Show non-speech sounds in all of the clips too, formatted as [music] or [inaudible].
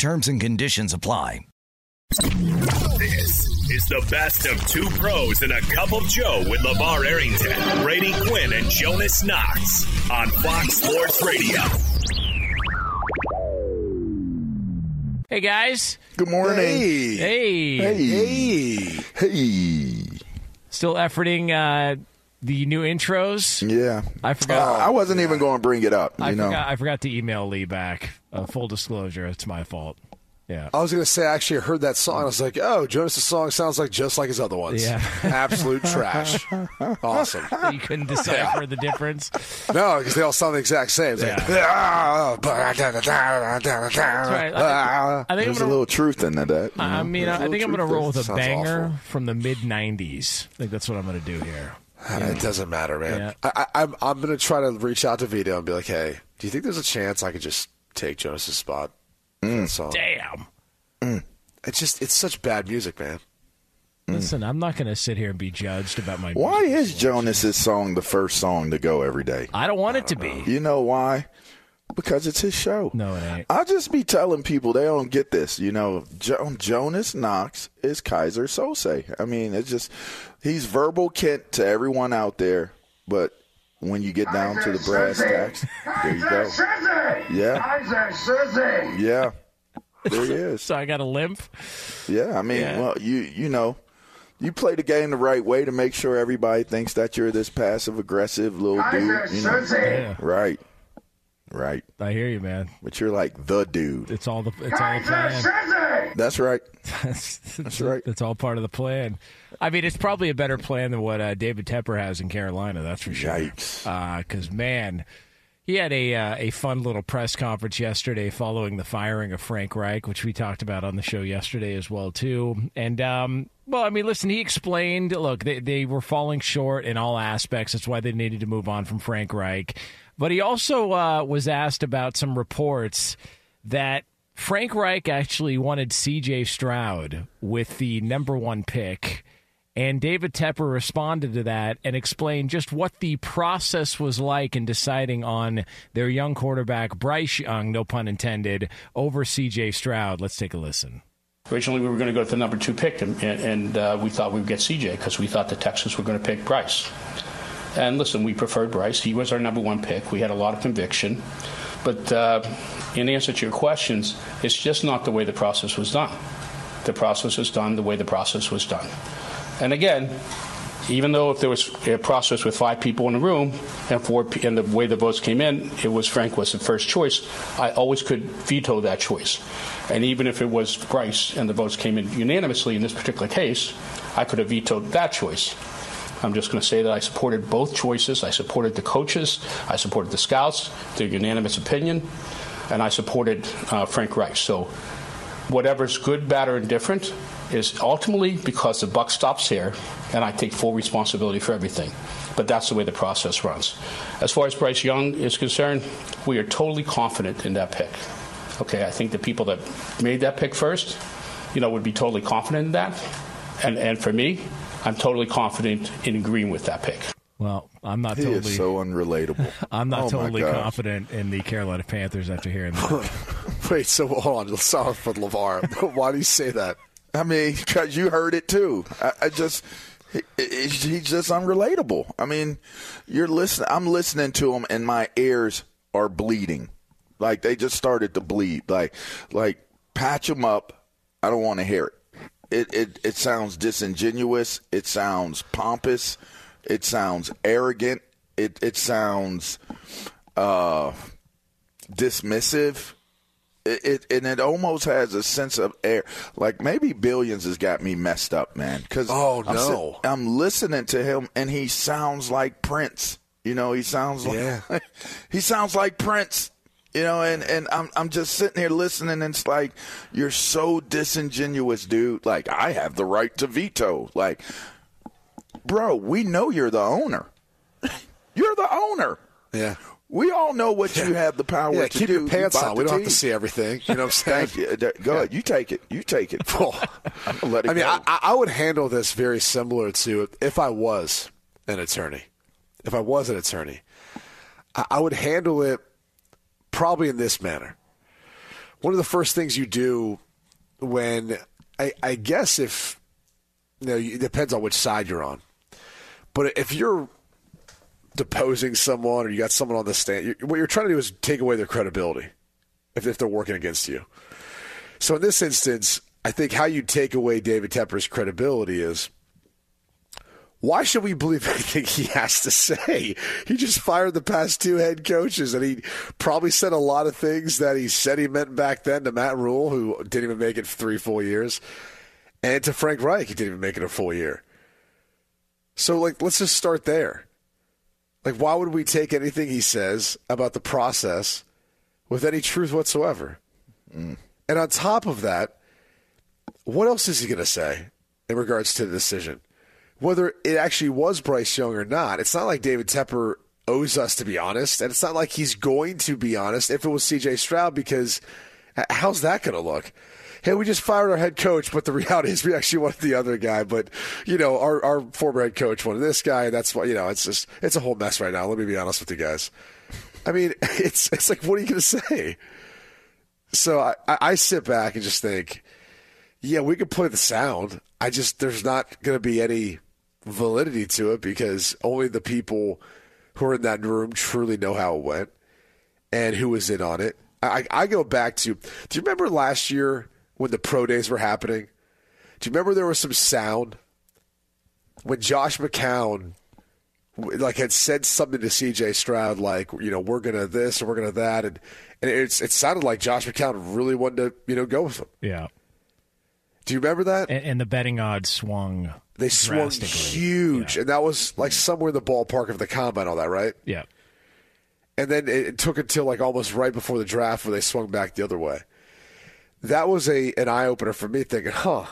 Terms and conditions apply. This is the best of two pros and a cup of Joe with LeVar Arrington, Brady Quinn, and Jonas Knox on Fox Sports Radio. Hey guys. Good morning. Hey. Hey. Hey. Hey. Still efforting uh, the new intros. Yeah. I forgot. Uh, I wasn't even going to bring it up. You I know. forgot. I forgot to email Lee back. Uh, full disclosure, it's my fault. Yeah. I was going to say, I actually heard that song. I was like, oh, Jonas' song sounds like just like his other ones. Yeah. Absolute trash. Awesome. [laughs] you couldn't decipher the difference. No, because they all sound the exact same. It's like, That's right. I, I think There's I'm a gonna. little truth in that. you I know? mean, There's I a think I'm going to roll with a Sounds banger awful. from the mid '90s. I think that's what I'm going to do here. It doesn't matter, man. Yeah. I, I, I'm, I'm going to try to reach out to Vito and be like, hey, do you think there's a chance I could just take Jonas' spot? Mm. for that song? Damn. Mm. It's just, it's such bad music, man. Mm. Listen, I'm not going to sit here and be judged about my. Why is Jonas's song the first song to go every day? I don't want it to be. You know why? Because it's his show. No, it ain't. I just be telling people they don't get this. You know, jo- Jonas Knox is Keyser Söze. I mean, it's just he's verbal Kint to everyone out there, but when you get down to the brass tacks, there you go. Yeah, Isaac Suzzy. yeah, there he is. So I got a limp. Yeah, I mean, Yeah. well, you you know, you play the game the right way to make sure everybody thinks that you're this passive aggressive little dude. You know? Yeah, Right, right. I hear you, man. But you're like the dude. It's all the. It's all the plan. That's right. [laughs] That's, That's right. That's all part of the plan. I mean, it's probably a better plan than what uh, David Tepper has in Carolina. That's for sure. Yikes. Because man, he had a uh, a fun little press conference yesterday following the firing of Frank Reich, which we talked about on the show yesterday as well too. And um, well, I mean, listen, he explained. Look, they they were falling short in all aspects. That's why they needed to move on from Frank Reich. But he also uh, was asked about some reports that Frank Reich actually wanted C.J. Stroud with the number one pick. And David Tepper responded to that and explained just what the process was like in deciding on their young quarterback, Bryce Young, no pun intended, over CJ Stroud. Let's take a listen. Originally, we were going to go to the number two pick, and, and uh, we thought we would get CJ because we thought the Texans were going to pick Bryce. And listen, we preferred Bryce. He was our number one pick. We had a lot of conviction. But uh, in answer to your questions, it's just not the way the process was done. The process was done the way the process was done. And again, even though if there was a process with five people in the room and four, and the way the votes came in, it was Frank was the first choice. I always could veto that choice, and even if it was Bryce and the votes came in unanimously in this particular case, I could have vetoed that choice. I'm just going to say that I supported both choices. I supported the coaches, I supported the scouts, their unanimous opinion, and I supported uh, Frank Reich. So whatever's good, bad, or indifferent is ultimately because the buck stops here, and I take full responsibility for everything. But that's the way the process runs. As far as Bryce Young is concerned, we are totally confident in that pick. Okay, I think the people that made that pick first, you know, would be totally confident in that. And, and for me, I'm totally confident in agreeing with that pick. Well, I'm not He totally. is so unrelatable. [laughs] I'm not Oh, totally confident in the Carolina Panthers after hearing that. [laughs] Wait, so hold on. Let's start with LeVar. [laughs] Why do you say that? I mean, [laughs] because you heard it too. I, I just. he- he- He's just unrelatable. I mean, you're listening. I'm listening to him, and my ears are bleeding. Like they just started to bleed. Like, like patch him up. I don't want to hear it. It it it sounds disingenuous. It sounds pompous. It sounds arrogant. It it sounds uh, dismissive. It, it and it almost has a sense of air. Like maybe Billions has got me messed up, man. Because Oh, I'm, no. I'm listening to him, and he sounds like Prince. You know, he sounds like Yeah. [laughs] he sounds like Prince. You know, and, and I'm I'm just sitting here listening, and it's like you're so disingenuous, dude. Like I have the right to veto. Like, bro, we know you're the owner. [laughs] you're the owner. Yeah. We all know what you have the power Yeah, to keep do. your pants You on. We don't have to see everything. You know what I'm [laughs] saying? Thank you. Go ahead. You take it. You take it. [laughs] Let it I mean. I, I would handle this very similar to if I was an attorney. If I was an attorney, I, I would handle it probably in this manner. One of the first things you do when I, I guess if you know, it depends on which side you're on, but if you're deposing someone or you got someone on the stand, you what you're trying to do is take away their credibility if, if they're working against you. So in this instance, I think how you take away David Tepper's credibility is why should we believe [laughs] anything he has to say? He just fired the past two head coaches, and he probably said a lot of things that he said he meant back then to Matt Rhule, who didn't even make it three full years, and to Frank Reich, he didn't even make it a full year. So, like, let's just start there. Like, why would we take anything he says about the process with any truth whatsoever? And on top of that, what else is he going to say in regards to the decision? Whether it actually was Bryce Young or not, it's not like David Tepper owes us to be honest, and it's not like he's going to be honest if it was CJ Stroud, because how's that going to look? Hey, we just fired our head coach, but the [laughs] reality is we actually wanted the other guy. But you know, our our former head coach wanted this guy. And that's why you know it's just it's a whole mess right now. Let me be honest with you guys. I mean, [laughs] it's it's like what are you going to say? So I, I I sit back and just think, yeah, we could play the sound. I just there's not going to be any validity to it because only the people who are in that room truly know how it went and who was in on it. I, I go back to. Do you remember last year when the pro days were happening? Do you remember there was some sound when Josh McCown like had said something to CJ Stroud like you know we're gonna this or we're gonna that and and it's it sounded like Josh McCown really wanted to you know go with him. Yeah. Do you remember that? And, and the betting odds swung. They swung huge, and that was like somewhere in the ballpark of the combine, all that, right? Yeah. And then it, it took until like almost right before the draft where they swung back the other way. That was a an eye opener for me, thinking, "Huh,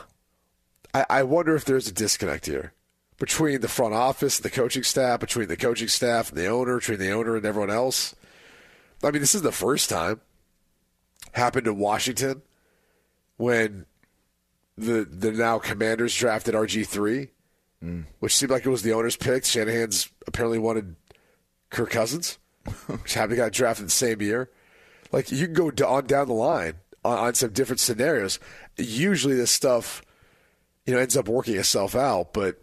I, I wonder if there's a disconnect here between the front office, and the coaching staff, between the coaching staff and the owner, between the owner and everyone else." I mean, this is the first time happened in Washington when the the now Commanders drafted RG three, mm. which seemed like it was the owner's pick. Shanahan's apparently wanted Kirk Cousins, [laughs] which happened to got drafted the same year. Like you can go on down the line on, on some different scenarios. Usually, this stuff you know ends up working itself out, but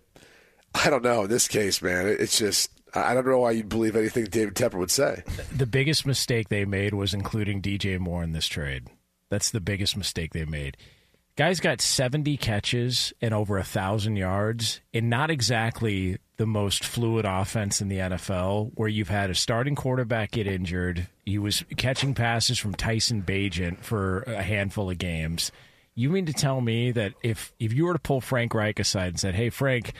I don't know in this case, man. It, it's just I I don't know why you'd believe anything David Tepper would say. The biggest mistake they made was including DJ Moore in this trade. That's the biggest mistake they made. Guy's got 70 catches and over a thousand yards in not exactly the most fluid offense in the NFL, where you've had a starting quarterback get injured. He was catching passes from Tyson Bagent for a handful of games. You mean to tell me that if if you were to pull Frank Reich aside and said, "Hey, Frank,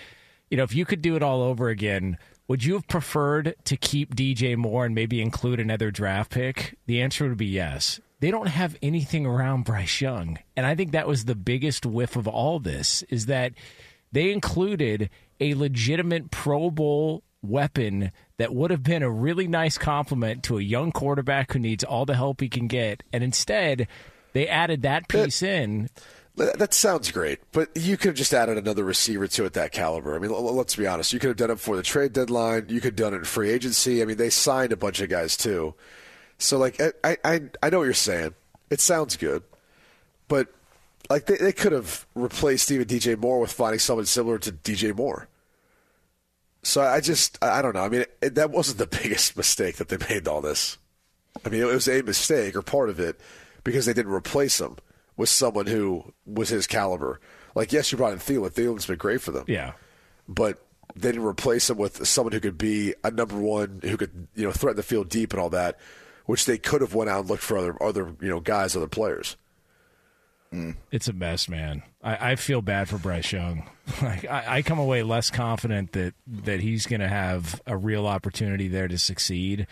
you know, if you could do it all over again, would you have preferred to keep DJ Moore and maybe include another draft pick? The answer would be yes. They don't have anything around Bryce Young. And I think that was the biggest whiff of all this is that they included a legitimate Pro Bowl weapon that would have been a really nice compliment to a young quarterback who needs all the help he can get. And instead, they added that piece in That sounds great, but you could have just added another receiver to it that caliber. I mean, let's be honest. You could have done it before the trade deadline. You could have done it in free agency. I mean, they signed a bunch of guys too. So, like, I I, I know what you're saying, It sounds good, but like they, they could have replaced even DJ Moore with finding someone similar to DJ Moore. So I just I don't know. I mean, it, that wasn't the [laughs] biggest mistake that they made all this. I mean, it was a mistake or part of it because they didn't replace him with someone who was his caliber. Like, yes, you brought in Thielen. Thielen's been great for them. Yeah. But they didn't replace him with someone who could be a number one, who could you know threaten the field deep and all that, which they could have went out and looked for other other you know guys, other players. It's a mess, man. I, I feel bad for Bryce Young. [laughs] Like I, I come away less confident that that he's going to have a real opportunity there to succeed,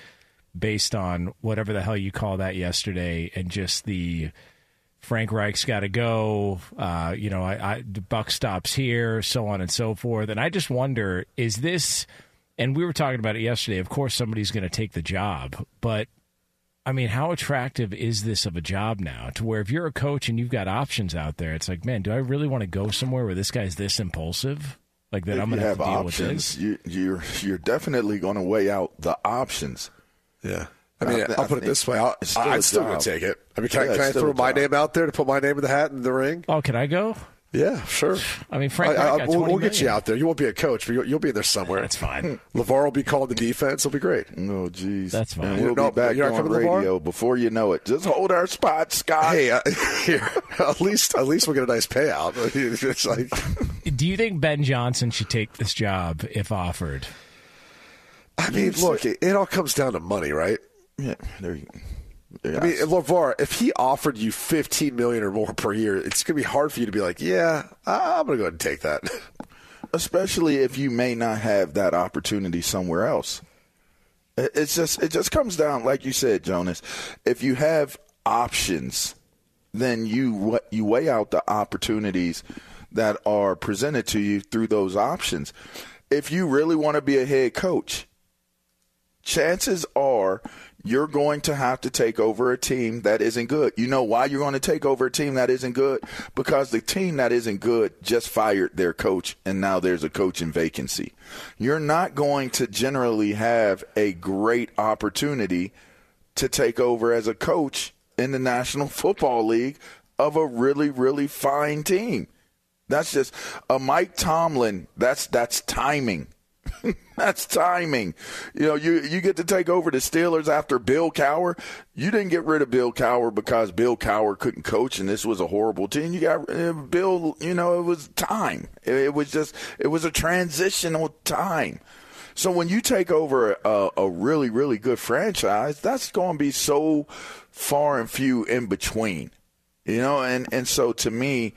based on whatever the hell you call that yesterday, and just the Frank Reich's got to go. Uh, you know, I, I buck stops here, so on and so forth. And I just wonder, is this? And we were talking about it yesterday. Of course, somebody's going to take the job, but I mean, how attractive is this of a job now? To where if you're a coach and you've got options out there, it's like, man, do I really want to go somewhere where this guy's this impulsive? Like that, If I'm going to have have to deal options, with this. you, you're you're definitely going to weigh out the options. Yeah. I mean, I, I'll I put it this way: I'll, it's still a I'd still going to take it. I mean, can, Yeah, I, can I throw my job. name out there to put my name in the hat in the ring? Oh, can I go? Yeah, sure. I mean, Frank I, I, got we'll, we'll get you out there. You won't be a coach, but you'll, you'll be there somewhere. That's fine. [laughs] Levar will be called the defense. It'll be great. Oh, jeez. That's fine. And we'll No, be back you're on coming to the radio before you know it. Just hold our spot, Scott. Hey, uh, [laughs] here at least at least we'll get a nice payout. [laughs] It's like Do you think Ben Johnson should take this job if offered? I mean, look, it, it all comes down to money, right? Yeah, there you there I mean. Levar, if he offered you fifteen million or more per year, it's gonna be hard for you to be like, yeah, I'm gonna go ahead and take that. [laughs] especially if you may not have that opportunity somewhere else. It- It's just it just comes down, like you said, Jonas. If you have options, then you you weigh out the opportunities that are presented to you through those options. If you really want to be a head coach, chances are you're going to have to take over a team that isn't good. You know why you're going to take over a team that isn't good? Because the team that isn't good just fired their coach and now there's a coaching vacancy. You're not going to generally have a great opportunity to take over as a coach in the National [laughs] Football League of a really, really fine team. That's just a Mike Tomlin. That's that's timing. [laughs] that's timing. You know, you you get to take over the Steelers after Bill Cowher. You didn't get rid of Bill Cowher because Bill Cowher couldn't coach and this was a horrible team. You got uh, Bill. You know, it was time. It, it was just it was a transitional time. So when you take over a, a really really good franchise, that's going to be so far and few in between. You know, and and so to me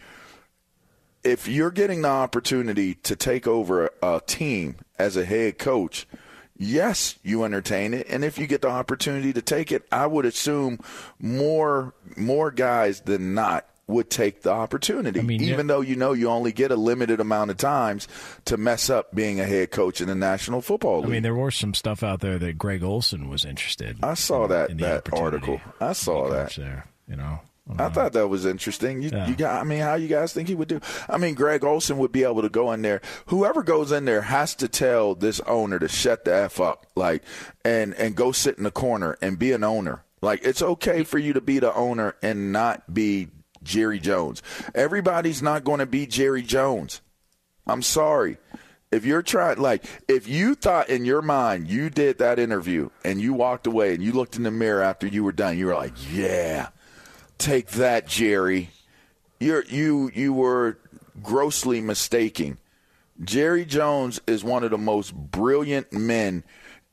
if you're getting the opportunity to take over a, team as a head coach, yes, you entertain it, and if you get the opportunity to take it, I would assume more more guys than not would take the opportunity, I mean, even yeah. though you know you only get a limited amount of times to mess up being a head coach in the National Football League. I mean, there was some stuff out there that Greg Olsen was interested. I saw in- that- in that article. I saw that. There, you know. I mm-hmm. thought that was interesting. You, Yeah. you got, I mean, how you guys think he would do? I mean, Greg Olsen would be able to go in there. Whoever goes in there has to tell this owner to shut the f up, like, and and go sit in the corner and be an owner. Like, it's okay for you to be the owner and not be Jerry Jones. Everybody's not going to be Jerry Jones. I'm sorry. If you're trying, like, if you thought in your mind you did that interview and you walked away and you looked in the mirror after you were done, you were like, yeah, take that, Jerry. You're, you, you were grossly mistaken. Jerry Jones is one of the most brilliant men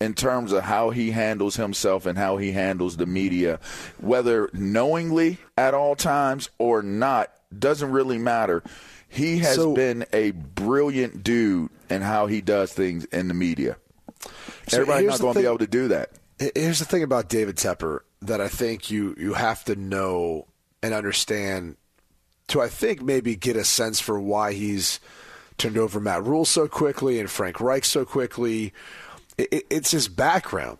in terms of how he handles himself and how he handles the media, whether knowingly at all times or not, doesn't really matter. He has So- been a brilliant dude in how he does things in the media. So Everybody's not going to be able to do that. Here's the thing about David Tepper that I think you you have to know and understand to I think maybe get a sense for why he's turned over Matt Rhule so quickly and Frank Reich so quickly. It, it, it's his background.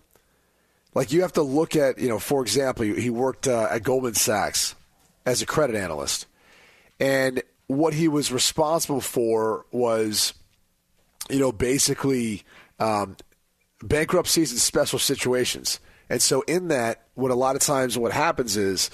Like you have to look at, you know, for example, he worked uh, at Goldman Sachs as a credit analyst, and what he was responsible for was, you know, basically um, bankruptcies and special situations. And so in that, what a lot of times what happens is,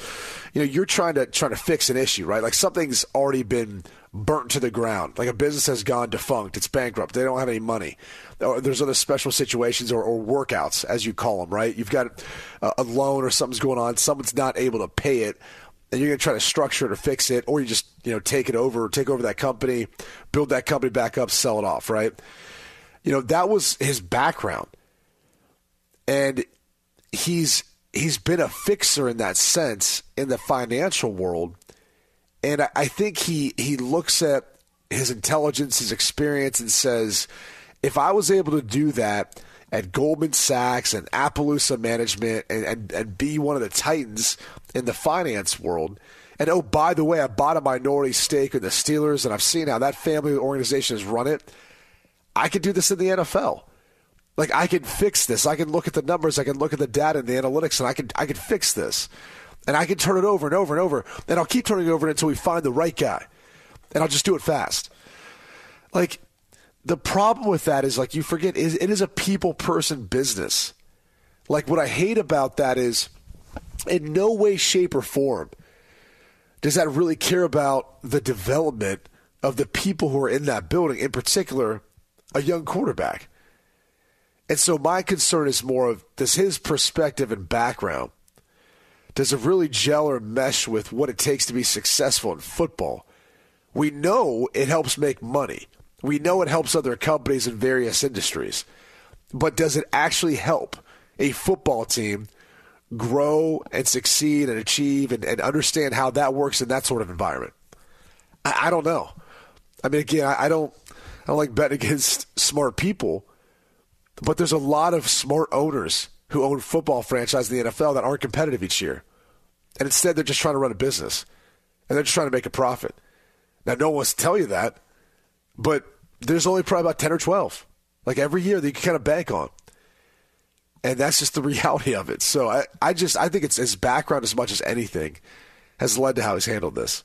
you know, you're trying to trying to fix an issue, right? Like something's already been burnt to the ground. Like a business has gone defunct, it's bankrupt, they don't have any money. There's other special situations or, or workouts, as you call them, right? You've got a, a loan or something's going on, someone's not able to pay it and you're going to try to structure it or fix it, or you just you know take it over, take over that company, build that company back up, sell it off, right? You know that was his background, and he's he's been a fixer in that sense in the financial world, and I, I think he he looks at his intelligence, his experience, and says, if I was able to do that at Goldman Sachs and Appaloosa Management and, and, and be one of the titans in the finance world. And oh, by the way, I bought a minority stake in the Steelers, and I've seen how that family organization has run it. I could do this in the NFL. Like I can fix this. I can look at the numbers. I can look at the data and the analytics, and I can I can fix this. And I can turn it over and over and over. And I'll keep turning it over until we find the right guy. And I'll just do it fast. Like the problem with that is like you forget is it is a people person business. Like what I hate about that is in no way shape or form does that really care about the development of the people who are in that building, in particular a young quarterback. And so my concern is more of does his perspective and background does it really gel or mesh with what it takes to be successful in football? We know it helps make money. We know it helps other companies in various industries. But does it actually help a football team grow and succeed and achieve and, and understand how that works in that sort of environment? I, I don't know. I mean, again, I, I don't. I don't like betting [laughs] against smart people, but there's a lot of smart owners who own football franchises in the NFL that aren't competitive each year. And instead, they're just trying to run a business and they're just trying to make a profit. Now, no one wants to tell you that, but there's only probably about 10 or 12, like every year that you can kind of bank on. And that's just the [laughs] reality of it. So I, I just, I think it's his background as much as anything has led to how he's handled this.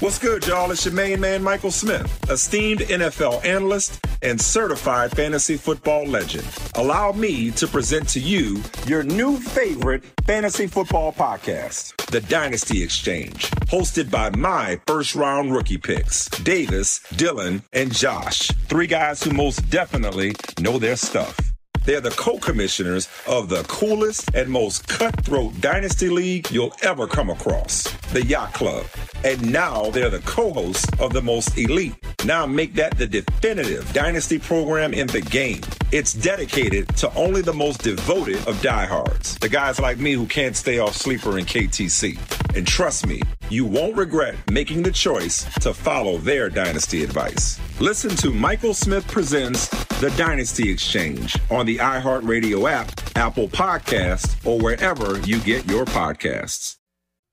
What's good, y'all? It's your main man, Michael Smith, esteemed NFL analyst and certified fantasy football legend. Allow me to present to you your new favorite fantasy football podcast, The Dynasty Exchange, hosted by my first round rookie picks, Davis, Dylan, and Josh. Three guys who most definitely know their stuff. They're the co-commissioners of the coolest and most cutthroat dynasty league you'll ever come across, the Yacht Club. And now they're the co-hosts of the most elite. Now make that the definitive dynasty program in the game. It's dedicated to only the most devoted of diehards, the guys like me who can't stay off sleeper and KTC. And trust me, you won't regret making the choice to follow their dynasty advice. Listen to Michael Smith Presents The Dynasty Exchange on the iHeartRadio app, Apple Podcast, or wherever you get your podcasts.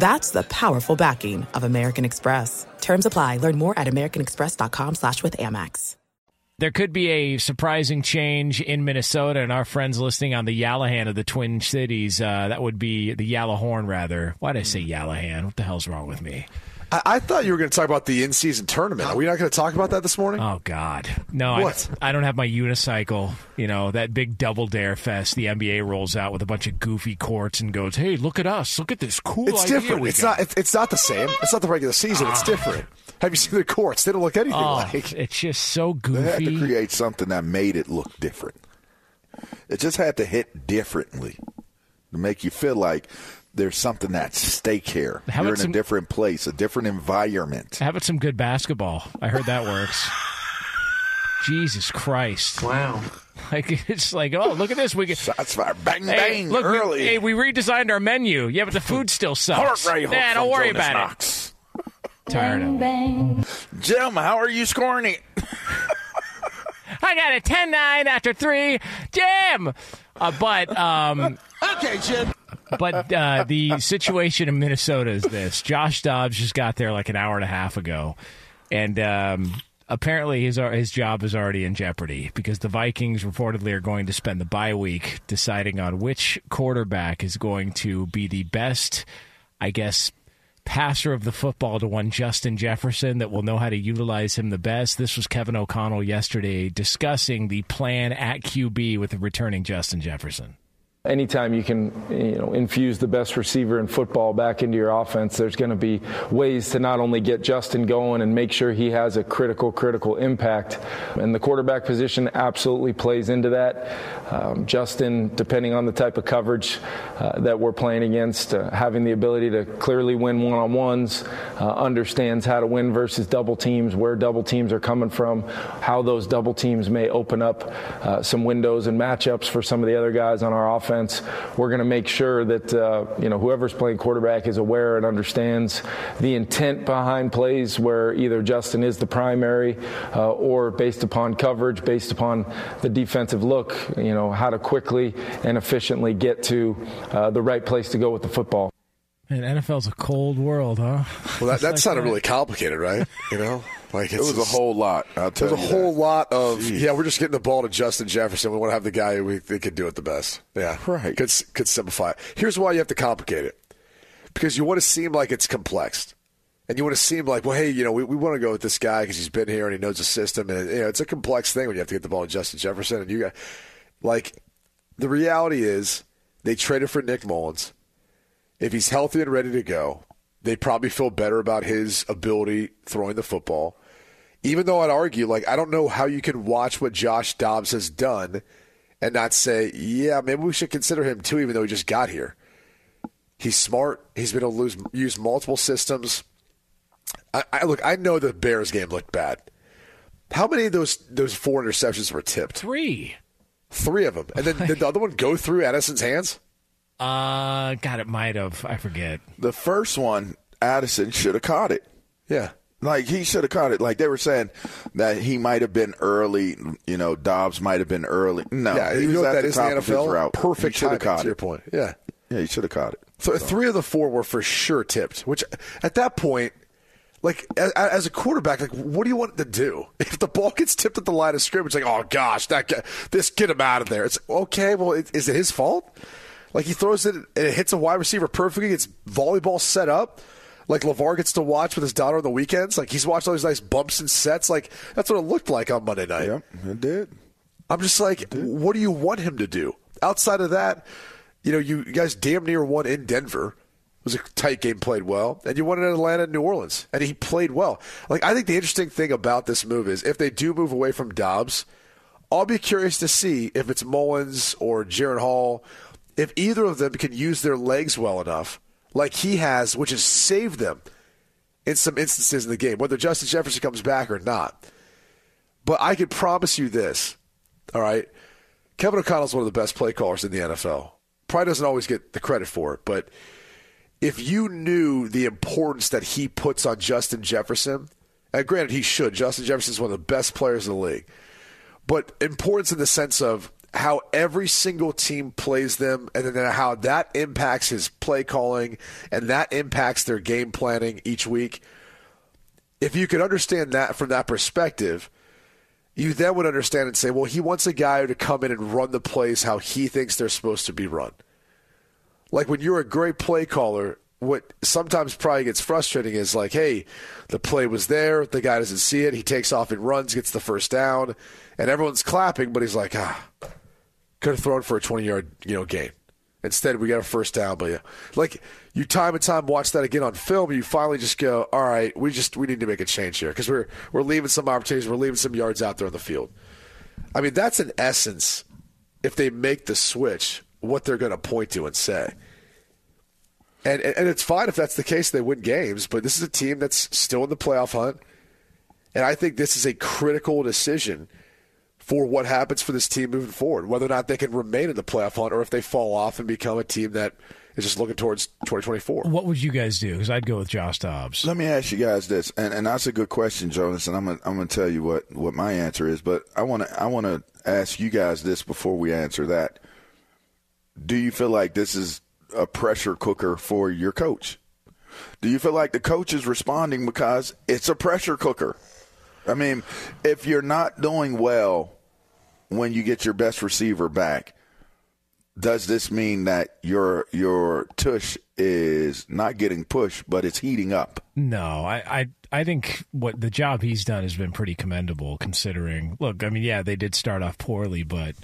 That's the powerful backing of American Express. Terms apply. Learn more at americanexpress.com slash with Amex. There could be a surprising change in Minnesota, and our friends listening on the Yallahan of the Twin Cities, uh, that would be the Yallahorn, rather. Why did I say Yallahan? What the hell's wrong with me? I, I thought you were going to talk about the in-season tournament. Are we not going to talk about that this morning? Oh God, no! I, I don't have my unicycle. You know that big double dare fest. The NBA rolls out with a bunch of goofy courts and goes, "Hey, look at us! Look at this cool It's different. It's got." not. It's, not the same. It's not the regular season. It's ah. different. Have you seen the courts? They don't look anything Oh, like. it's just so They had to create something that made it look different. It just had to hit differently to make you feel like there's something at stake here. How You're in some- a different place, a different environment. How about some good basketball? I heard that works. [laughs] Jesus Christ! Wow. [laughs] Like it's like, oh, look at this. We get Shots fired, bang Hey, bang, look, we, hey, we redesigned our menu. Yeah, but the food still sucks. Heart rate hook Nah, don't worry Jonas about Knox. it. Tired of it. Jim, how are you scoring it? [laughs] I got a 10 9 after three. Jam! Uh, but, um, Okay, Jim. but uh, the situation in Minnesota is this Josh Dobbs just got there like an hour and a half ago. And, um, Apparently, his his job is already in jeopardy because the Vikings reportedly are going to spend the bye week deciding on which quarterback is going to be the best, I guess, passer of the football to one Justin Jefferson that will know how to utilize him the best. This was Kevin O'Connell yesterday discussing the plan at QB with the returning Justin Jefferson. Anytime you can, you know, infuse the best receiver in football back into your offense, there's going to be ways to not only get Justin going and make sure he has a critical, critical impact. And the quarterback position absolutely plays into that. Um, Justin, depending on the type of coverage uh, that we're playing against, uh, having the ability to clearly win one-on-ones, uh, understands how to win versus double teams, where double teams are coming from, how those double teams may open up uh, some windows and matchups for some of the other guys on our offense. We're going to make sure that uh, you know whoever's playing quarterback is aware and understands the intent behind plays, where either Justin is the primary uh, or based upon coverage, based upon the defensive look. You know how to quickly and efficiently get to uh, the right place to go with the football. Man, NFL's a cold world, huh? Well, that, Just that like sounded that. really complicated, right? You know, like It was a whole lot. I'll tell There's a whole that. lot of Jeez. yeah. We're just getting the ball to Justin Jefferson. We want to have the guy who we think could do it the best. Yeah, Right. Could could simplify it. Here's why you have to complicate it because you want to seem like it's complex, and you want to seem like well, hey, you know, we, we want to go with this guy because he's been here and he knows the system, and you know, it's a complex thing when you have to get the ball to Justin Jefferson, and you got like the reality is they traded for Nick Mullens. If he's healthy and ready to go, they probably feel better about his ability throwing the football even though I'd argue, like, I don't know how you can watch what Josh Dobbs has done and not say, yeah, maybe we should consider him too, even though he just got here. He's smart. He's been able to lose, use multiple systems. I, I look. I know the Bears game looked bad. How many of those those four interceptions were tipped? Three. Three of them, and then did the other one go through Addison's hands? Uh, God, it might have. I forget. The first one, Addison should have caught it. Yeah. Like he should have caught it. Like they were saying that he might have been early. You know, Dobbs might have been early. No, yeah, you was know what at that the is top the of his NFL. route. Perfect timing, caught to your it. point. Yeah. Yeah, he should have caught it. So Three of the four were for sure tipped. Which at that point, like a- as a quarterback, like what do you want to do [laughs] if the ball gets tipped at the line of scrimmage? Like, oh gosh, that guy, this get him out of there. It's okay. Well, it, is it his fault? Like he throws it and it hits a wide receiver perfectly. It's volleyball set up. Like LeVar gets to watch with his daughter on the weekends. Like he's watched all these nice bumps and sets. Like that's what it looked like on Monday night. Yep, it did. I'm just like, what do you want him to do? Outside of that, you know, you guys damn near won in Denver. It was a tight game, played well, and you won in Atlanta and New Orleans, and he played well. Like I think the interesting thing about this move is if they do move away from Dobbs, I'll be curious to see if it's Mullens or Jaren Hall, if either of them can use their legs well enough, like he has, which has saved them in some instances in the game, whether Justin Jefferson comes back or not. But I can promise you this, all right? Kevin O'Connell's one of the best play callers in the NFL. Probably doesn't always get the credit for it, but if you knew the importance that he puts on Justin Jefferson, and granted he should, Justin Jefferson is one of the best players in the league, but importance in the sense of how every single team plays them and then how that impacts his play calling and that impacts their game planning each week. If you could understand that from that perspective, you then would understand and say, well, he wants a guy to come in and run the plays how he thinks they're supposed to be run. Like when you're a great play caller, what sometimes probably gets frustrating is like, hey, the play was there, the guy doesn't see it, he takes off and runs, gets the first down, and everyone's clapping, but he's like, ah, could have thrown for a 20 yard you know gain. Instead, we got a first down. But yeah, like you time and time watch that again on film, you finally just go, all right, we just we need to make a change here because we're we're leaving some opportunities, we're leaving some yards out there on the field. I mean, that's in essence, if they make the switch, what they're going to point to and say. And, and it's fine if that's the case, they win games, but this is a team that's still in the playoff hunt. And I think this is a critical decision for what happens for this team moving forward, whether or not they can remain in the playoff hunt or if they fall off and become a team that is just looking towards 2024. What would you guys do? Because I'd go with Josh Dobbs. Let me ask you guys this, and, and that's a good question, Jonas, and I'm gonna, I'm going to tell you what, what my answer is, but I want to I want to ask you guys this before we answer that. Do you feel like this is a pressure cooker for your coach? Do you feel like the coach is responding because it's a pressure cooker? I mean, if you're not doing well when you get your best receiver back, does this mean that your your tush is not getting pushed, but it's heating up? No, I, I I think what the job he's done has been pretty commendable considering. Look, I mean, yeah, they did start off poorly, but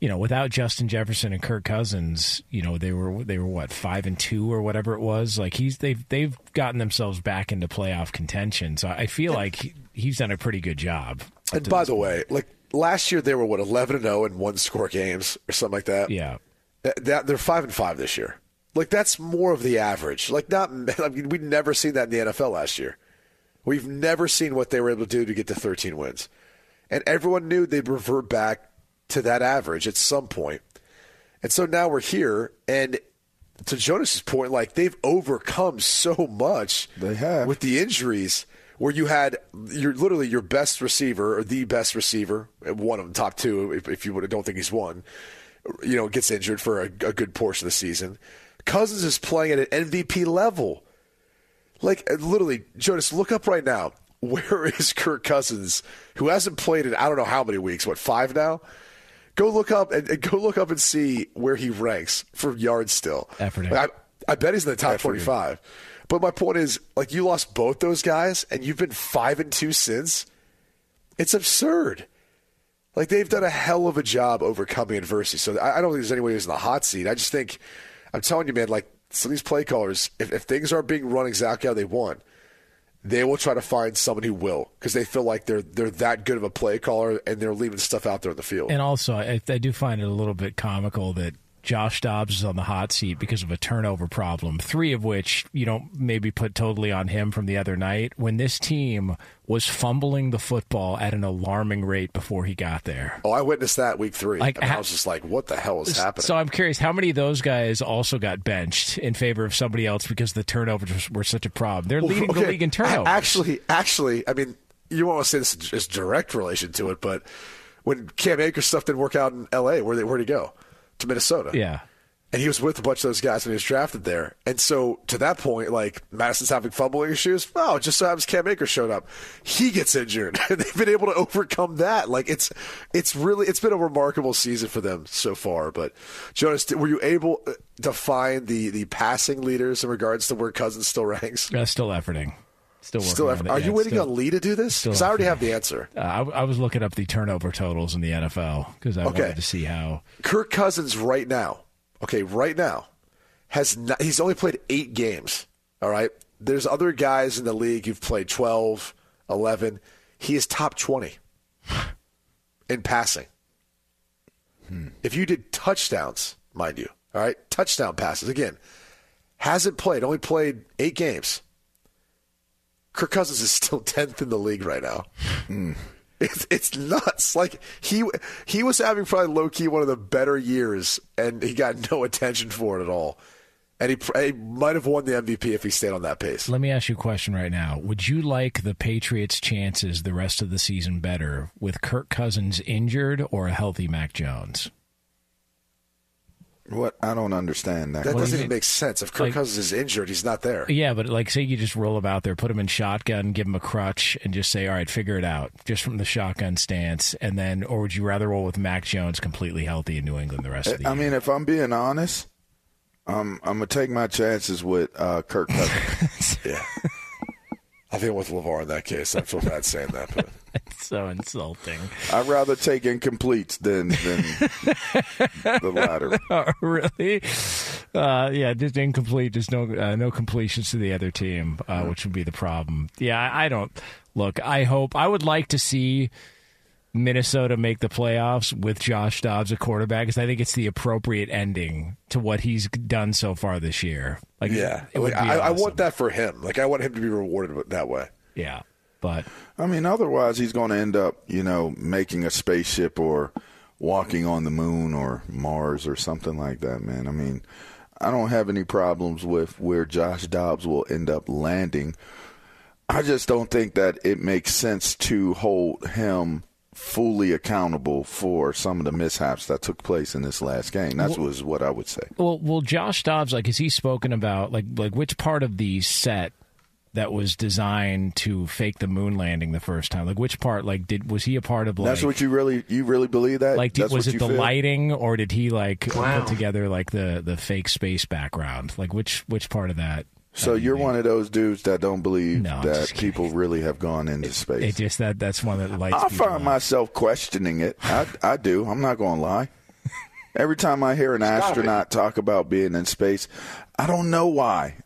you know, without Justin Jefferson and Kirk Cousins, you know, they were they were what five and two or whatever it was. Like he's they've they've gotten themselves back into playoff contention. So I feel like he's done a pretty good job. And by the way, like last year they were what eleven and zero in one score games or something like that. Yeah, that, that they're five and five this year. Like that's more of the average. Like not. [laughs] I mean, we've never seen that in the NFL last year. We've never seen what they were able to do to get to thirteen wins, and everyone knew they'd revert back to that average at some point. And so now we're here, and to Jonas's point, like they've overcome so much. They have with the injuries where you had your literally your best receiver or the best receiver, one of them top two, if, if you don't think he's one, you know, gets injured for a, a good portion of the season. Cousins is playing at an MVP level. Like uh, literally, Jonas, look up right now. [laughs] Where is Kirk Cousins, who hasn't played in I don't know how many weeks? What five now? Go look up and, and go look up and see where he ranks for yards still. Efforting. Like, I, I bet he's in the top twenty-five. But my point is, like, you lost both those guys, and you've been five and two since. It's absurd. Like they've done a hell of a job overcoming adversity. So I, don't think there's anyone who's in the hot seat. I just think, I'm telling you, man, like some of these play callers, if, if things aren't being run exactly how they want, they will try to find someone who will because they feel like they're they're that good of a play caller and they're leaving stuff out there in the field. And also, I, I do find it a little bit comical that Josh Dobbs is on the hot seat because of a turnover problem, three of which you don't maybe put totally on him from the other night when this team was fumbling the football at an alarming rate before he got there. Oh, I witnessed that week three. Like, and I was just like, what the hell is happening? So I'm curious, how many of those guys also got benched in favor of somebody else because the turnovers were such a problem? They're leading okay. the league in turnovers. Actually, actually, I mean, you won't say this is direct relation to it, but when Cam Akers stuff didn't work out in L.A., where where'd he go? To Minnesota. Yeah. And he was with a bunch of those guys when he was drafted there. And so to that point, like Mattison's having fumbling issues. Oh, just so happens Cam Akers showed up. He gets injured. [laughs] and they've been able to overcome that. Like it's it's really it's been a remarkable season for them so far. But Jonas, were you able to find the the passing leaders in regards to where Cousins still ranks? Uh, still efforting. Still working Still, it. are Yeah, you waiting still- on Lee to do this? Because I already have the answer. Uh, I, I was looking up the turnover totals in the NFL because I Okay. wanted to see how. Kirk Cousins right now, okay, right now, has not, he's only played eight games. All right, there's other guys in the league who've played 12, 11. He is top 20 [sighs] in passing. If you did touchdowns, mind you, all right, touchdown passes again, hasn't played, only played eight games. Kirk Cousins is still [laughs] 10th in the league right now. Mm. It's it's nuts. Like he he was having probably low key one of the better years, and he got no attention for it at all. And he, he might have won the MVP if he stayed on that pace. Let me ask you a question right now. Would you like the Patriots' chances the rest of the season better with Kirk Cousins injured or a healthy Mac Jones? What I don't understand that. That What do doesn't even mean? make sense. If Kirk Like- Cousins is injured, he's not there. Yeah, but like, say you just roll him out there, put him in shotgun, give him a crutch, and just say, "All right, figure it out," just from the shotgun stance, and then, or would you rather roll with Mac Jones completely healthy in New England the rest of the I year? I mean, if I'm being honest, um, I'm gonna take my chances with uh, Kirk Cousins. [laughs] yeah, I think with Levar in that case, I feel bad saying that. But It's [laughs] so insulting. I'd rather take incompletes than than the latter. [laughs] Oh, really? Uh, yeah, just incomplete. Just no uh, no completions to the other team, uh, which would be the problem. Yeah, I, I don't look. I hope I would like to see Minnesota make the playoffs with Josh Dobbs a quarterback because I think it's the appropriate ending to what he's done so far this year. Like, yeah, it would Like, be I, I want that for him. Like I want him to be rewarded that way. Yeah, but I mean, otherwise he's going to end up, you know, making a spaceship or walking on the moon or Mars or something like that, man. I mean, I don't have any problems with where Josh Dobbs will end up landing. I just don't think that it makes sense to hold him fully accountable for some of the mishaps that took place in this last game. That was what I would say. Well, well, Josh Dobbs, like, has he spoken about like like which part of the set that was designed to fake the moon landing the first time? Like, which part? Like, did was he a part of? Like, That's what you really you really believe that? like did, was it the feel? lighting or did he like Wow. put together like the the fake space background? Like, which which part of that? So you're one of those dudes that don't believe No, that people really have gone into space. It just that that's one that lights. I find up. myself questioning it. I, I do. I'm not going to lie. Every time I hear an astronaut talk about being in space, I don't know why.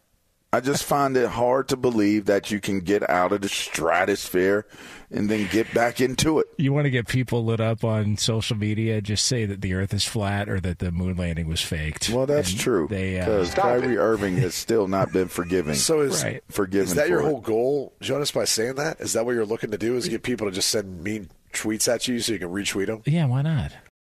I just find it hard to believe that you can get out of the stratosphere and then get back into it. You want to get people lit up on social media? Just say that the Earth is flat or that the moon landing was faked. Well, that's And true. They uh, Because Kyrie Irving has still not been forgiven. So is Right. forgiven is that your for it. whole goal, Jonas? By saying that, is that what you're looking to do? Is get people to just send mean tweets at you so you can retweet them? yeah, why not?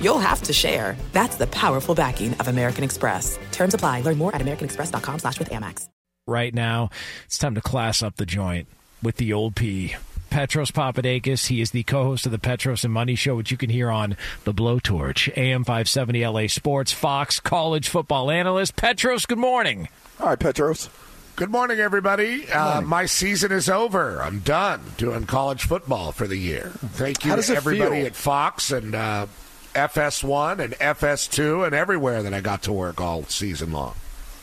you'll have to share. That's the powerful backing of American Express. Terms apply. Learn more at americanexpress.com slash with Amex. Right now, it's time to class up the joint with the old P. Petros Papadakis. He is the co-host of the Petros and Money Show, which you can hear on the Blowtorch, AM 570 LA Sports, Fox college football analyst. Petros, good morning. All right, Petros. Good morning, everybody. Uh, my season is over. I'm done doing college football for the year. Thank you to everybody feel? at Fox and uh, FS1 and FS2 and everywhere that I got to work all season long.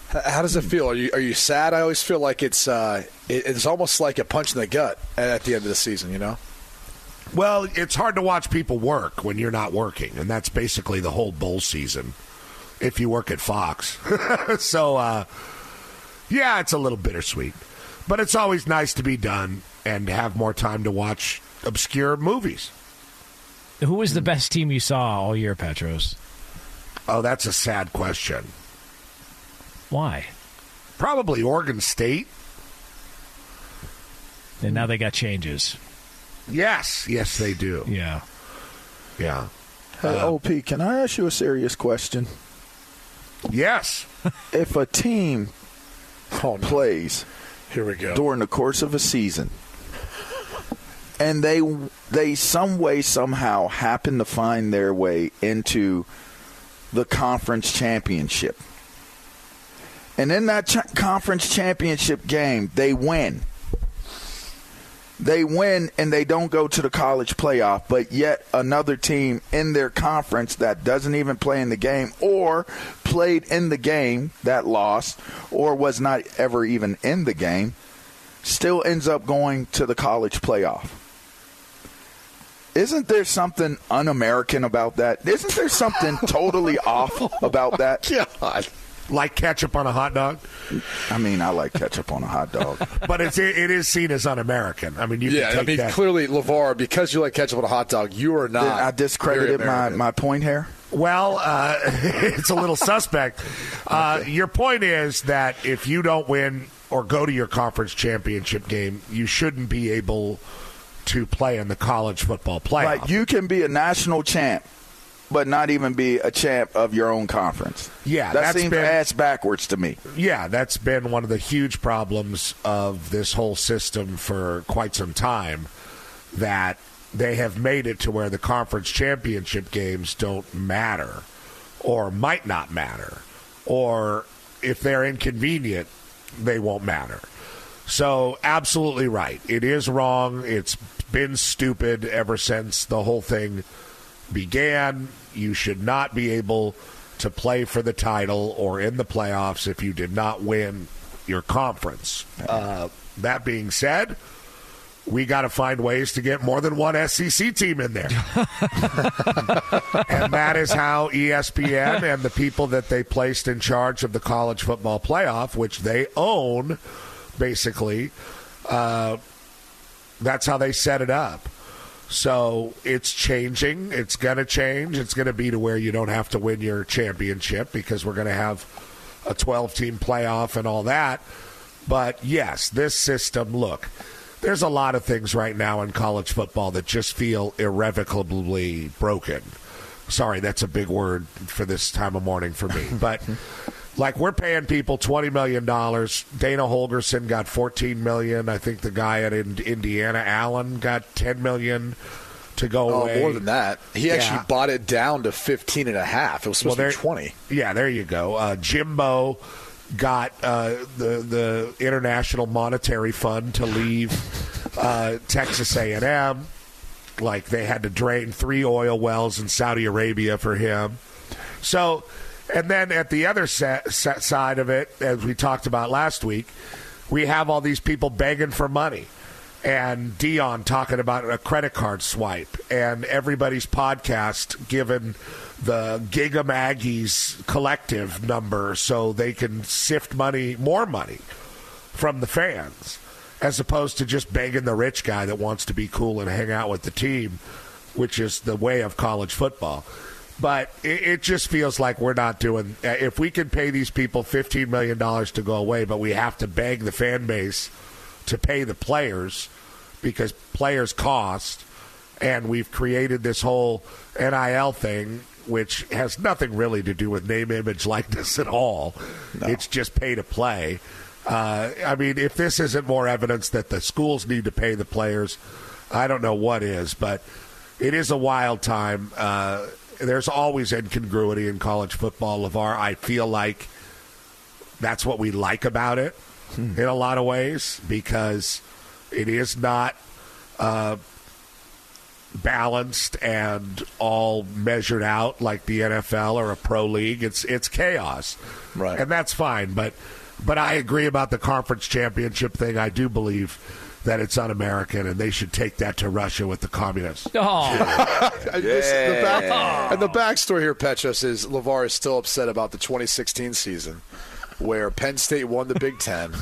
How does it feel? Are you are you sad? I always feel like it's uh, it, it's almost like a punch in the gut at the end of the season. You know. Well, it's hard to watch people work when you're not working, and that's basically the whole bowl season if you work at Fox. [laughs] so, uh, yeah, it's a little bittersweet. But it's always nice to be done and have more time to watch obscure movies. Who was the best team you saw all year, Petros? Oh, that's a sad question. Why? Probably Oregon State. And now they got changes. Yes, yes, they do. Yeah. Yeah. Hey, uh, OP, can I ask you a serious question? Yes. if a team oh, plays here we go during the course of a season, and they they some way somehow happen to find their way into the conference championship, and in that ch- conference championship game they win. They win and they don't go to the college playoff, but yet another team in their conference that doesn't even play in the game or played in the game that lost or was not ever even in the game still ends up going to the college playoff. Isn't there something un American about that? Isn't there something [laughs] totally off about that? [laughs] God. Like ketchup on a hot dog? I mean, I like ketchup on a hot dog. [laughs] but it's it, it is seen as un-American. I mean, you yeah, can I mean, that. clearly, Levar, because you like ketchup on a hot dog, you are not. I discredited my, my point here. Well, uh, it's a little suspect. Uh, your point is that if you don't win or go to your conference championship game, you shouldn't be able to play in the college football playoff. Right, you can be a national champ, but not even be a champ of your own conference. Yeah, that seems been- ass backwards to me. Yeah, that's been one of the huge problems of this whole system for quite some time. That they have made it to where the conference championship games don't matter, or might not matter, or if they're inconvenient, they won't matter. So, absolutely right. It is wrong. It's been stupid ever since the whole thing began. You should not be able to play for the title or in the playoffs if you did not win your conference. Uh, that being said, we got to find ways to get more than one SEC team in there. [laughs] and that is how ESPN and the people that they placed in charge of the college football playoff, which they own, basically, uh, that's how they set it up. So it's changing. It's going to change. It's going to be to where you don't have to win your championship because we're going to have a 12 team playoff and all that. But yes, this system, look, there's a lot of things right now in college football that just feel irrevocably broken. Sorry, that's a big word for this time of morning for me. But [laughs] like we're paying people twenty million dollars. Dana Holgorsen got fourteen million. I think the guy at in- Indiana, Allen, got ten million to go Oh, away. more than that. He actually bought it down to 15 and a half. It was supposed Well, to be 20. Yeah, there you go. Uh, Jimbo got uh, the the International Monetary Fund to leave uh, Texas A&M. Like they had to drain three oil wells in Saudi Arabia for him. So, and then at the other sa- sa- side of it, as we talked about last week, we have all these people begging for money. And Deion talking about a credit card swipe, and everybody's podcast giving the Giga Maggies collective number so they can sift money, more money from the fans, as opposed to just begging the rich guy that wants to be cool and hang out with the team, which is the way of college football. But it, it just feels like we're not doing. uh, If we can pay these people fifteen million dollars to go away, but we have to beg the fan base to pay the players because players cost, and we've created this whole NIL thing, which has nothing really to do with name, image, [laughs] likeness at all. It's just pay to play. Uh, I mean, if this isn't more evidence that the schools need to pay the players, I don't know what is, but it is a wild time. Uh, there's always incongruity in college football, LeVar. I feel like that's what we like about it in a lot of ways because it is not uh, balanced and all measured out like the NFL or a pro league. It's it's chaos, right? And that's fine. But but I agree about the conference championship thing. I do believe that it's un-American, and they should take that to Russia with the communists. Oh. [laughs] [laughs] And this- the back- and the backstory here, Petros, is LeVar is still upset about the 2016 season where Penn State won the Big Ten,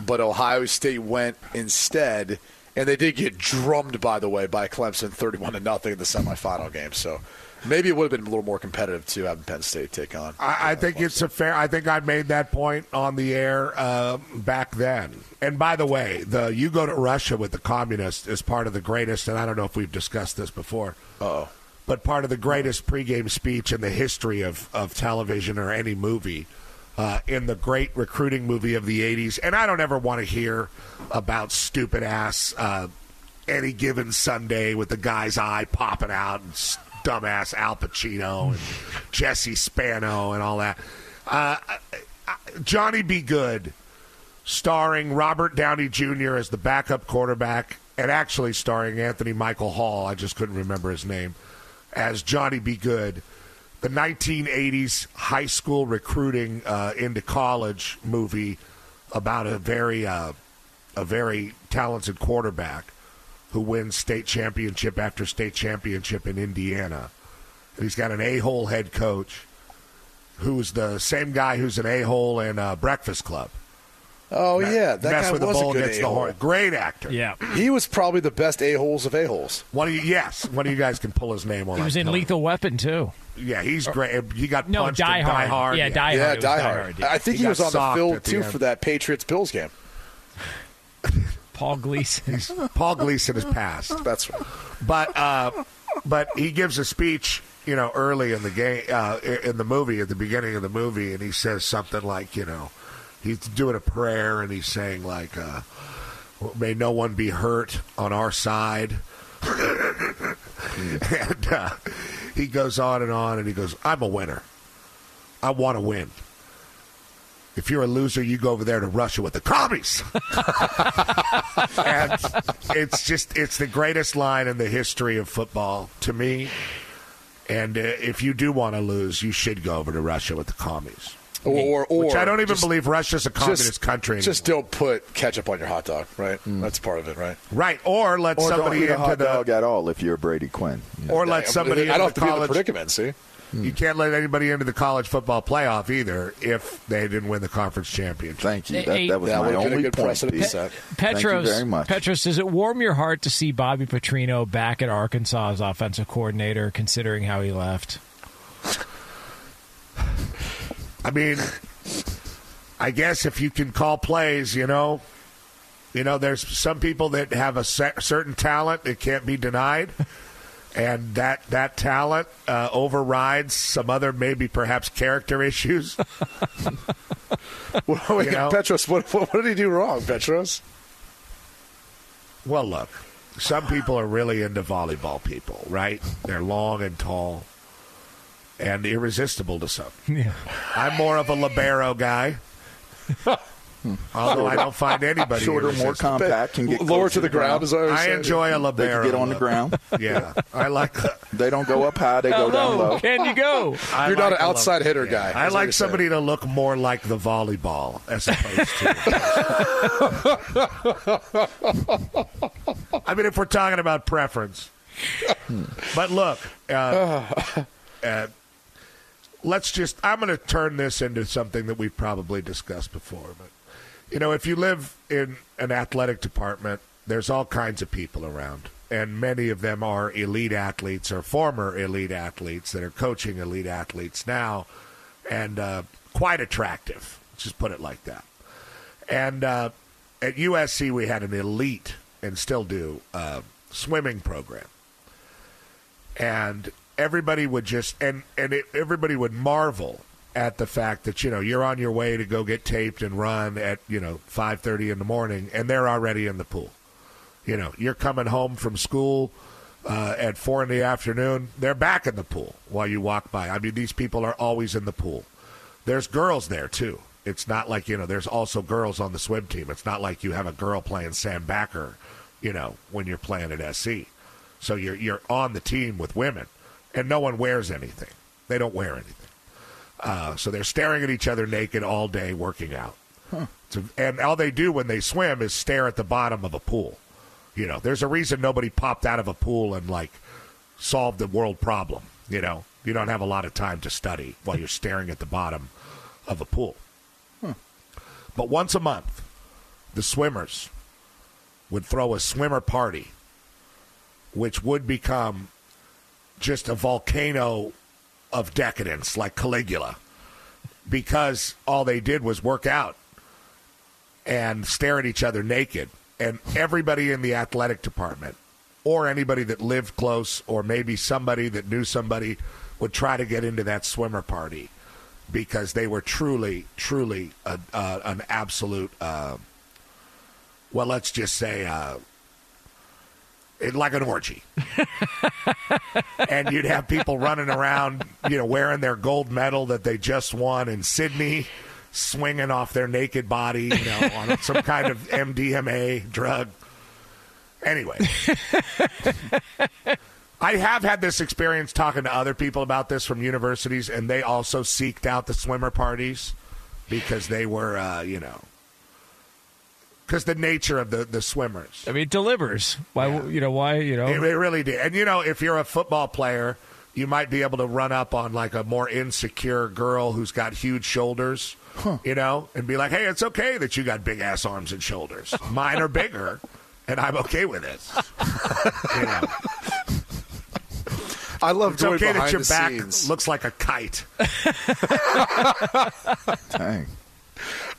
but Ohio State went instead, and they did get drummed, by the way, by Clemson 31 to nothing in the semifinal game. So maybe it would have been a little more competitive to having Penn State take on. I, I think it's a fair. I think I made that point on the air uh, back then. And by the way, the you go to Russia with the communists is part of the greatest. And I don't know if we've discussed this before. Oh, but part of the greatest pregame speech in the history of of television or any movie. Uh, in the great recruiting movie of the 80s. And I don't ever want to hear about stupid ass uh, any given Sunday with the guy's eye popping out and dumbass Al Pacino and Jessie Spano and all that. Uh, Johnny Be Good, starring Robert Downey Jr. as the backup quarterback, and actually starring Anthony Michael Hall. I just couldn't remember his name as Johnny Be Good. The 1980s high school recruiting uh, into college movie about a very uh, a very talented quarterback who wins state championship after state championship in Indiana. And he's got an a-hole head coach who's the same guy who's an a-hole in uh, Breakfast Club. Oh Me- yeah, that mess guy with the was bull a good a-hole. horn. Great actor. Yeah. he was probably the best a holes of a holes. One of you, yes, one of you guys can pull his name on. He was in Lethal Weapon too. Yeah, he's great. He got No, punched Die in Die Hard. Hard. Yeah, Die yeah, Hard. It was Die Die Hard. Hard, yeah. I think He he, was on the socked field at the too for that Patriots Bills game. [laughs] Paul Gleason. Paul Gleason has passed. That's right. But uh, but he gives a speech, you know, early in the game, uh, in the movie, at the beginning of the movie, and he says something like, you know, he's doing a prayer, and he's saying like, uh, "May no one be hurt on our side." [laughs] and uh, he goes on and on, and he goes, "I'm a winner. I want to win." If you're a loser, you go over there to Russia with the commies. and it's just it's the greatest line in the history of football to me. And uh, if you do want to lose, you should go over to Russia with the commies. Or, or, Which I don't even just- believe Russia's a communist just- country. Just don't put ketchup on your hot dog, right? That's part of it, right? right, or let Or don't somebody eat a into hot the dog at all if you're Brady Quinn. or let somebody I don't into have to the be in the predicament. See, You can't let anybody into the college football playoff either if they didn't win the conference championship. Thank you. That- Hey, that was that my would've been a only good point. precedent to Thank you Petros, very much. Petros, does it warm your heart to see Bobby Petrino back at Arkansas as offensive coordinator, considering how he left? I mean, I guess if you can call plays, you know, you know, there's some people that have a cer- certain talent that can't be denied, and that that talent uh, overrides some other maybe perhaps character issues. [laughs] well, wait, You know? Petros, what, what, what did he do wrong, Petros? Well, look, some people are really into volleyball. People, right? They're long and tall, and irresistible to some. Yeah. I'm more of a libero guy. [laughs] Although I don't find [laughs] anybody Shorter, more compact, can get Lower to the ground, is what you're I saying? enjoy a They libero. can get on the ground. [laughs] Yeah, I like. [laughs] They don't go up high; they go down low. can you go? I You're not an outside lib- hitter yeah. guy, I like you're somebody to look more like the volleyball as opposed to. I mean, if we're talking about preference, but look, uh, uh, let's just. I'm going to turn this into something that we've probably discussed before, but you know, if you live in an athletic department, there's all kinds of people around, and many of them are elite athletes or former elite athletes that are coaching elite athletes now, and uh, quite attractive. Just put it like that. And uh, at USC, we had an elite, and still do, uh, swimming program and everybody would just and and it, everybody would marvel at the fact that you know you're on your way to go get taped and run at you know 5:30 in the morning and they're already in the pool. You know, you're coming home from school uh, at four in the afternoon. They're back in the pool while you walk by. I mean, these people are always in the pool. There's girls there too. It's not like you know. There's also girls on the swim team. It's not like you have a girl playing Sam Backer, you know, when you're playing at SC. So you're you're on the team with women, and no one wears anything. They don't wear anything. Uh, so they're staring at each other naked all day, working out. So- and all they do when they swim is stare at the bottom of a pool. You know, there's a reason nobody popped out of a pool and like solved the world problem. You know, you don't have a lot of time to study while you're staring at the bottom of a pool. But once a month, the swimmers would throw a swimmer party, which would become just a volcano of decadence, like Caligula, because all they did was work out and stare at each other naked. And everybody in the athletic department, or anybody that lived close, or maybe somebody that knew somebody, would try to get into that swimmer party because they were truly, truly a, uh, an absolute, uh, well, let's just say, uh, like an orgy. and you'd have people running around, you know, wearing their gold medal that they just won in Sydney, swinging off their naked body, you know, on some kind of MDMA drug. Anyway, I have had this experience talking to other people about this from universities, and they also seeked out the swimmer parties because they were, uh, you know, because the nature of the, the swimmers. I mean, it delivers. Why? You know why? You know. It, it really did. And you know, if you're a football player, you might be able to run up on like a more insecure girl who's got huge shoulders, you know, and be like, "Hey, it's okay that you got big ass arms and shoulders. Mine are bigger, [laughs] and I'm okay with it." you know, I love it's going okay that your back scenes. looks like a kite. [laughs] Dang.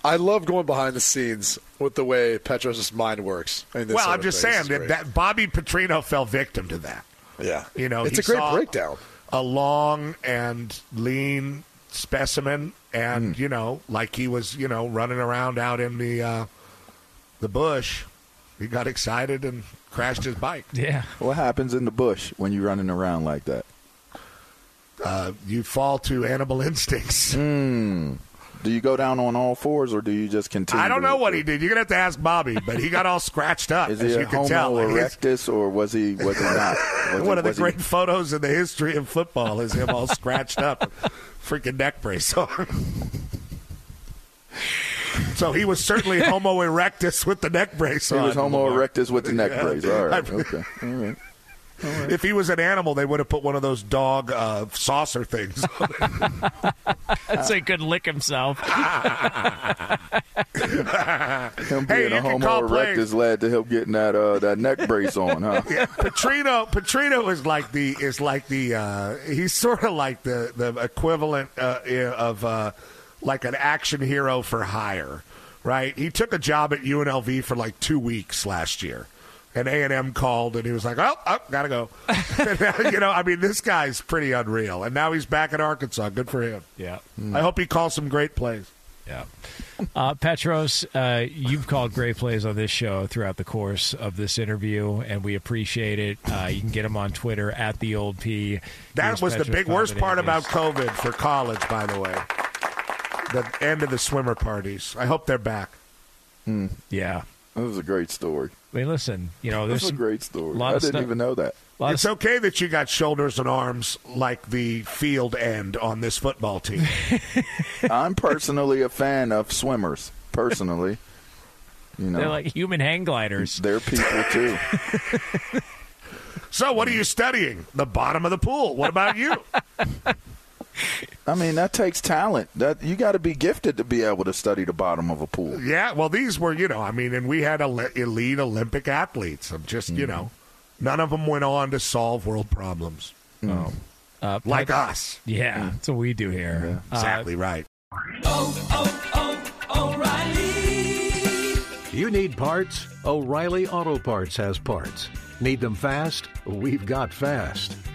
I love going behind the scenes with the way Petros' mind works. and this Well, I'm just thing. saying that, that Bobby Petrino fell victim to that. Yeah. You know, It's he a great saw breakdown. A long and lean specimen, and Hmm. you know, like he was, you know, running around out in the uh, the bush. He got excited and crashed his bike. Yeah. What happens in the bush when you're running around like that? Uh, you fall to animal [laughs] instincts. Hmm. Do you go down on all fours or do you just continue? I don't know what he did. You're gonna have to ask Bobby, but he got all scratched up, Is as he you a can Homo tell. Erectus or was he? Was he not? [laughs] Was One he- of the was he- great photos in the history of football is him all scratched up, freaking neck brace on. So he was certainly [laughs] Homo erectus with the neck brace He on. was Homo erectus with the neck Yeah. brace. All right. [laughs] Okay. All right. If he was an animal, they would have put one of those dog uh, saucer things. on so he could lick himself. Him being you a can Homo call plays. erectus led to him getting that uh, that neck brace on, huh? [laughs] Yeah, Petrino. Petrino is like the is like the uh, he's sort of like the the equivalent uh, of uh, like an action hero for hire, right? He took a job at UNLV for like two weeks last year, and A and M called, and he was like, "Oh, oh gotta go." [laughs] [laughs] you know, I mean, this guy's pretty unreal, and now he's back at Arkansas. Good for him. Yeah. I hope he calls some great plays. Yeah. Uh, Petros, uh, you've called great plays on this show throughout the course of this interview, and we appreciate it. Uh, you can get him on Twitter at the old P. That Here's was the big worst part about COVID for college, by the way. the end of the swimmer parties. I hope they're back. Yeah. That was a great story. I mean, listen, you know, That's there's a great story. lot I didn't stuff- even know that. lot of It's okay that you got shoulders and arms like the field end on this football team. [laughs] I'm personally a fan of swimmers. Personally, [laughs] you know, They're like human hang gliders. they're people too. so, what are you studying? The bottom of the pool. What about you? [laughs] I mean, that takes talent. That you got to be gifted to be able to study the bottom of a pool. yeah, well, these were, you know, I mean, and we had elite Olympic athletes. I'm just, you know, none of them went on to solve world problems. Uh, Like Pat- us. Yeah, that's what we do here. Uh, Exactly right. Oh, oh, oh, O'Reilly. You need parts? O'Reilly Auto Parts has parts. Need them fast? We've got fast.